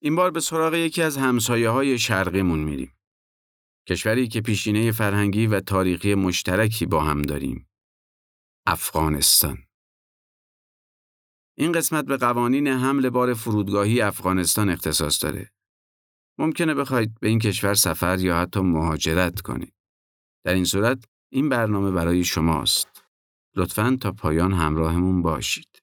این بار به سراغ یکی از همسایه های شرقیمون میریم. کشوری که پیشینه فرهنگی و تاریخی مشترکی با هم داریم. افغانستان. این قسمت به قوانین حمل بار فرودگاهی افغانستان اختصاص داره. ممکنه بخواید به این کشور سفر یا حتی مهاجرت کنید. در این صورت این برنامه برای شماست. لطفاً تا پایان همراهمون باشید.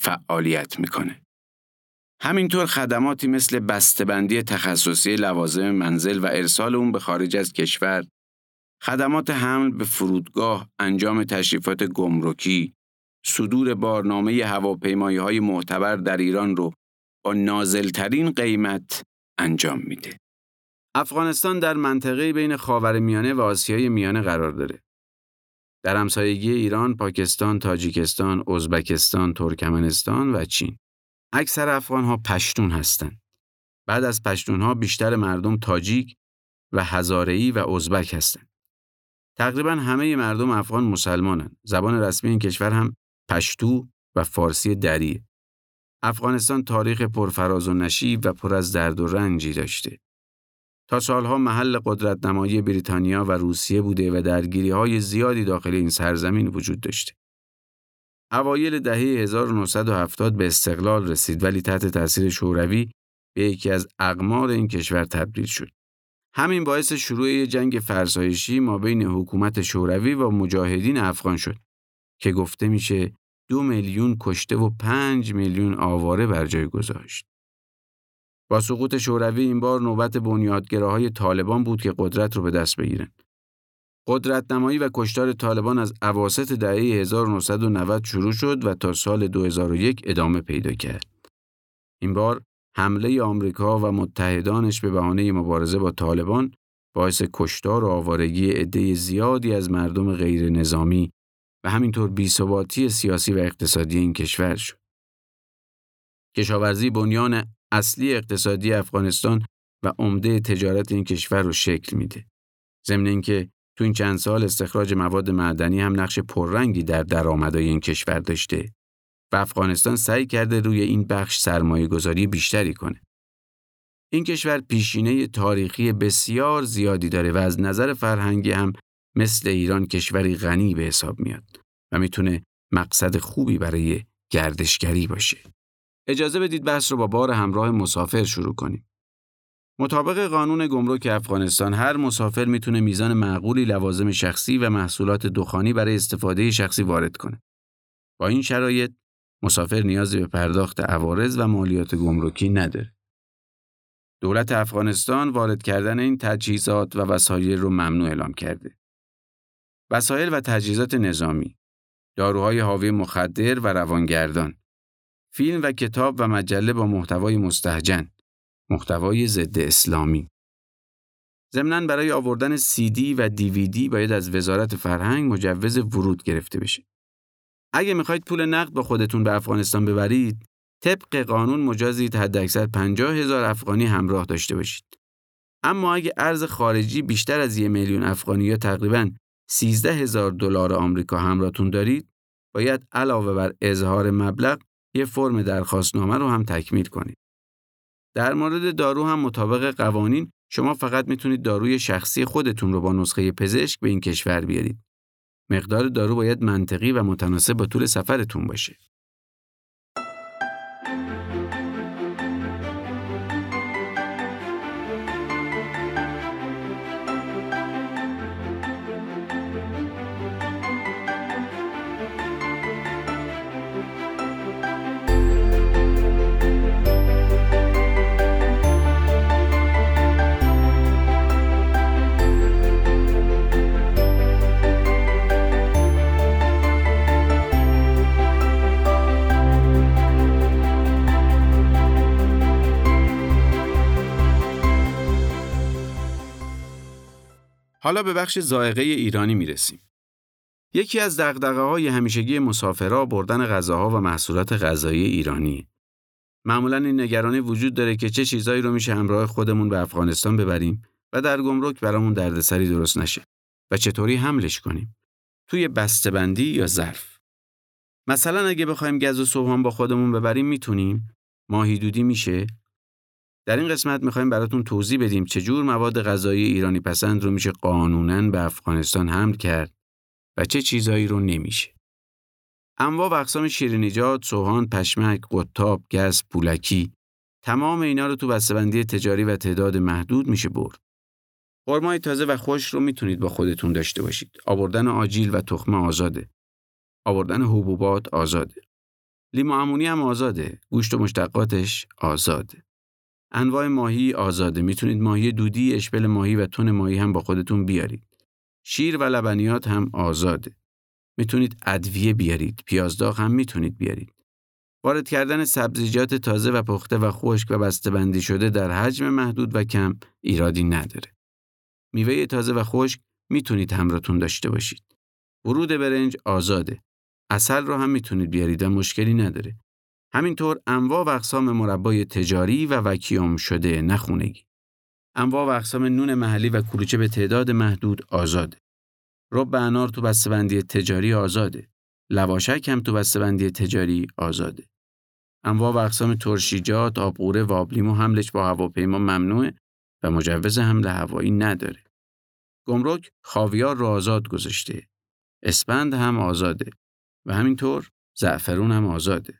فعالیت می‌کنه. همینطور خدماتی مثل بسته‌بندی تخصصی لوازم منزل و ارسال اون به خارج از کشور، خدمات حمل به فرودگاه، انجام تشریفات گمرکی، صدور بارنامه هواپیمایی های معتبر در ایران رو با نازلترین قیمت انجام میده. افغانستان در منطقه بین خاورمیانه و آسیای میانه قرار داره. در همسایگی ایران، پاکستان، تاجیکستان، ازبکستان، ترکمنستان و چین. اکثر افغان ها پشتون هستند. بعد از پشتون ها بیشتر مردم تاجیک و هزاره‌ای و ازبک هستند. تقریبا همه مردم افغان مسلمانند. زبان رسمی این کشور هم پشتو و فارسی دریه. افغانستان تاریخ پرفراز و نشیب و پر از درد و رنجی داشته. تا سالها محل قدرت نمایی بریتانیا و روسیه بوده و درگیری های زیادی داخل این سرزمین وجود داشته. اوایل دهه 1970 به استقلال رسید ولی تحت تاثیر شوروی به یکی از اقمار این کشور تبدیل شد. همین باعث شروع جنگ فرسایشی ما بین حکومت شوروی و مجاهدین افغان شد که گفته میشه دو میلیون کشته و پنج میلیون آواره بر جای گذاشت. با سقوط شوروی این بار نوبت بنیادگراهای طالبان بود که قدرت رو به دست بگیرند. قدرت نمایی و کشتار طالبان از عواست دهه 1990 شروع شد و تا سال 2001 ادامه پیدا کرد. این بار حمله آمریکا و متحدانش به بهانه مبارزه با طالبان باعث کشتار و آوارگی عده زیادی از مردم غیر نظامی و همینطور بیثباتی سیاسی و اقتصادی این کشور شد. کشاورزی بنیان اصلی اقتصادی افغانستان و عمده تجارت این کشور رو شکل میده. ضمن اینکه تو این چند سال استخراج مواد معدنی هم نقش پررنگی در درآمدهای این کشور داشته و افغانستان سعی کرده روی این بخش سرمایه گذاری بیشتری کنه. این کشور پیشینه تاریخی بسیار زیادی داره و از نظر فرهنگی هم مثل ایران کشوری غنی به حساب میاد و می‌تونه مقصد خوبی برای گردشگری باشه. اجازه بدید بحث رو با بار همراه مسافر شروع کنیم. مطابق قانون گمرک افغانستان هر مسافر می‌تونه میزان معقولی لوازم شخصی و محصولات دخانی برای استفاده شخصی وارد کنه. با این شرایط مسافر نیازی به پرداخت عوارض و مالیات گمرکی نداره. دولت افغانستان وارد کردن این تجهیزات و وسایل رو ممنوع اعلام کرده. وسایل و تجهیزات نظامی، داروهای حاوی مخدر و روانگردان، فیلم و کتاب و مجله با محتوای مستهجن، محتوای ضد اسلامی ضمناً برای آوردن CD و DVD باید از وزارت فرهنگ مجوز ورود گرفته بشه. اگه می‌خواید پول نقد با خودتون به افغانستان ببرید، طبق قانون مجازید حداکثر 50 هزار افغانی همراه داشته باشید. اما اگه ارز خارجی بیشتر از یک میلیون افغانی یا تقریبا 13 هزار دلار آمریکا همراهتون دارید، باید علاوه بر اظهار مبلغ یه فرم درخواستنامه رو هم تکمیل کنید. در مورد دارو هم مطابق قوانین شما فقط می‌تونید داروی شخصی خودتون رو با نسخه پزشک به این کشور بیارید. مقدار دارو باید منطقی و متناسب با طول سفرتون باشه. حالا به بخش زائقه ایرانی می‌رسیم. یکی از دقدقه های همیشگی مسافرها بردن غذاها و محصولات غذایی ایرانی. معمولا این نگرانی وجود داره که چه چیزایی رو میشه همراه خودمون به افغانستان ببریم و در گمرک برامون دردسری درست نشه و چطوری حملش کنیم. توی بسته‌بندی یا ظرف. مثلا اگه بخوایم گز و صبحان با خودمون ببریم می‌تونیم ماهی دودی میشه در این قسمت می‌خوایم براتون توضیح بدیم چجور مواد غذایی ایرانی پسند رو میشه قانونا به افغانستان حمل کرد و چه چیزایی رو نمیشه. انواع و اقسام شیرینیجات، سوهان، پشمک، قطاب، گز، پولکی تمام اینا رو تو بسته‌بندی تجاری و تعداد محدود میشه برد. خرمای تازه و خوش رو می‌تونید با خودتون داشته باشید. آوردن آجیل و تخمه آزاده. آوردن حبوبات آزاده. لیمو امونی هم آزاده. گوشت و مشتقاتش آزاده. انواع ماهی آزاده می‌تونید ماهی دودی، اشبل ماهی و تون ماهی هم با خودتون بیارید. شیر و لبنیات هم آزاده. می‌تونید ادویه بیارید، پیازداغ هم می‌تونید بیارید. وارد کردن سبزیجات تازه و پخته و خشک و بسته‌بندی شده در حجم محدود و کم ایرادی نداره. میوه تازه و خشک می‌تونید همراهتون داشته باشید. ورود برنج آزاده. اصل رو هم می‌تونید بیارید و مشکلی نداره. همینطور انواع و اقسام مربای تجاری و وکیوم شده نخونگی. انواع و اقسام نون محلی و کلوچه به تعداد محدود آزاده. رب انار تو بسته‌بندی تجاری آزاده. لواشک هم تو بسته‌بندی تجاری آزاده. انواع و اقسام ترشیجات، آبقوره و آبلیمو حملش با هواپیما ممنوعه و مجوز حمل هوایی نداره. گمرک خاویار رو آزاد گذاشته. اسپند هم آزاده و همینطور زعفرون هم آزاده.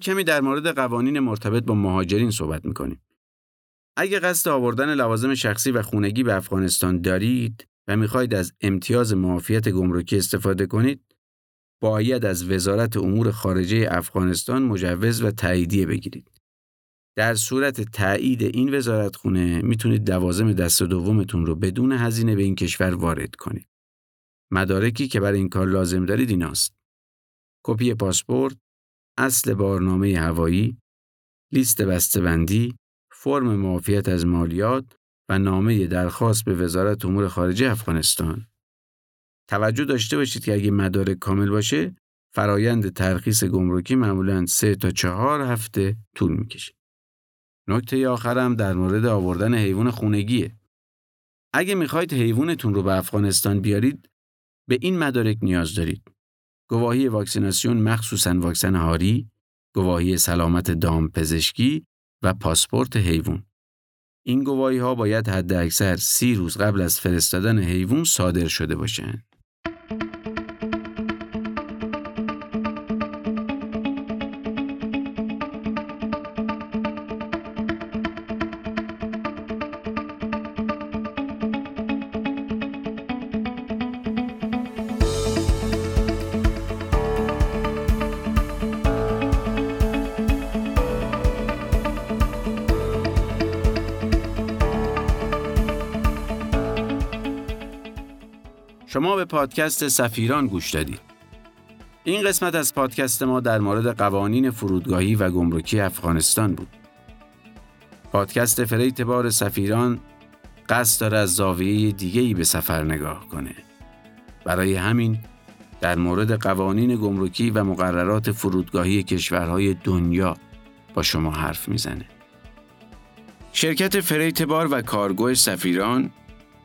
کمی در مورد قوانین مرتبط با مهاجرین صحبت می‌کنیم. اگه قصد آوردن لوازم شخصی و خونگی به افغانستان دارید و می‌خواهید از امتیاز معافیت گمرکی استفاده کنید، باید از وزارت امور خارجه افغانستان مجوز و تاییدیه بگیرید. در صورت تایید این وزارتخونه می‌تونید لوازم دست دومتون رو بدون هزینه به این کشور وارد کنید. مدارکی که برای این کار لازم دارید ایناست. کپی پاسپورت، اصل بارنامه هوایی، لیست بسته‌بندی، فرم معافیت از مالیات و نامه درخواست به وزارت امور خارجه افغانستان. توجه داشته باشید که اگه مدارک کامل باشه، فرایند ترخیص گمرکی معمولاً سه تا چهار هفته طول می‌کشه. نکته آخرم در مورد آوردن حیوان خونگیه. اگه می‌خواید حیوانتون رو به افغانستان بیارید، به این مدارک نیاز دارید. گواهی واکسیناسیون مخصوصاً واکسن هاری، گواهی سلامت دام پزشکی و پاسپورت حیوان. این گواهی ها باید حد اکثر سی روز قبل از فرستادن حیوان صادر شده باشند. شما به پادکست سفیران گوش دادید. این قسمت از پادکست ما در مورد قوانین فرودگاهی و گمرکی افغانستان بود. پادکست freight بار سفیران قصد داره از زاویه دیگه‌ای به سفر نگاه کنه. برای همین در مورد قوانین گمرکی و مقررات فرودگاهی کشورهای دنیا با شما حرف می‌زنه. شرکت freight بار و کارگو سفیران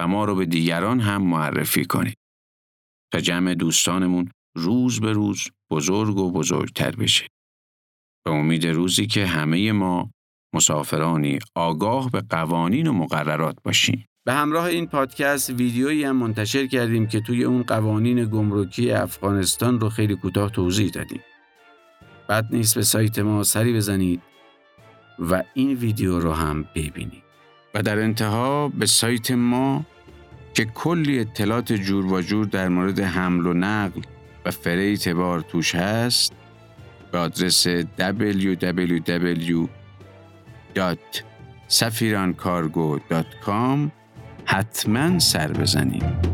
و ما رو به دیگران هم معرفی کنید تا جمع دوستانمون روز به روز بزرگ و بزرگتر بشه. به امید روزی که همه ما مسافرانی آگاه به قوانین و مقررات باشیم. به همراه این پادکست ویدیویی هم منتشر کردیم که توی اون قوانین گمرکی افغانستان رو خیلی کوتاه توضیح دادیم. بد نیست به سایت ما سری بزنید و این ویدیو رو هم ببینید. و در انتها به سایت ما که کلی اطلاعات جور و جور در مورد حمل و نقل و فریت بار توش هست به آدرس www.safirancargo.com حتما سر بزنید.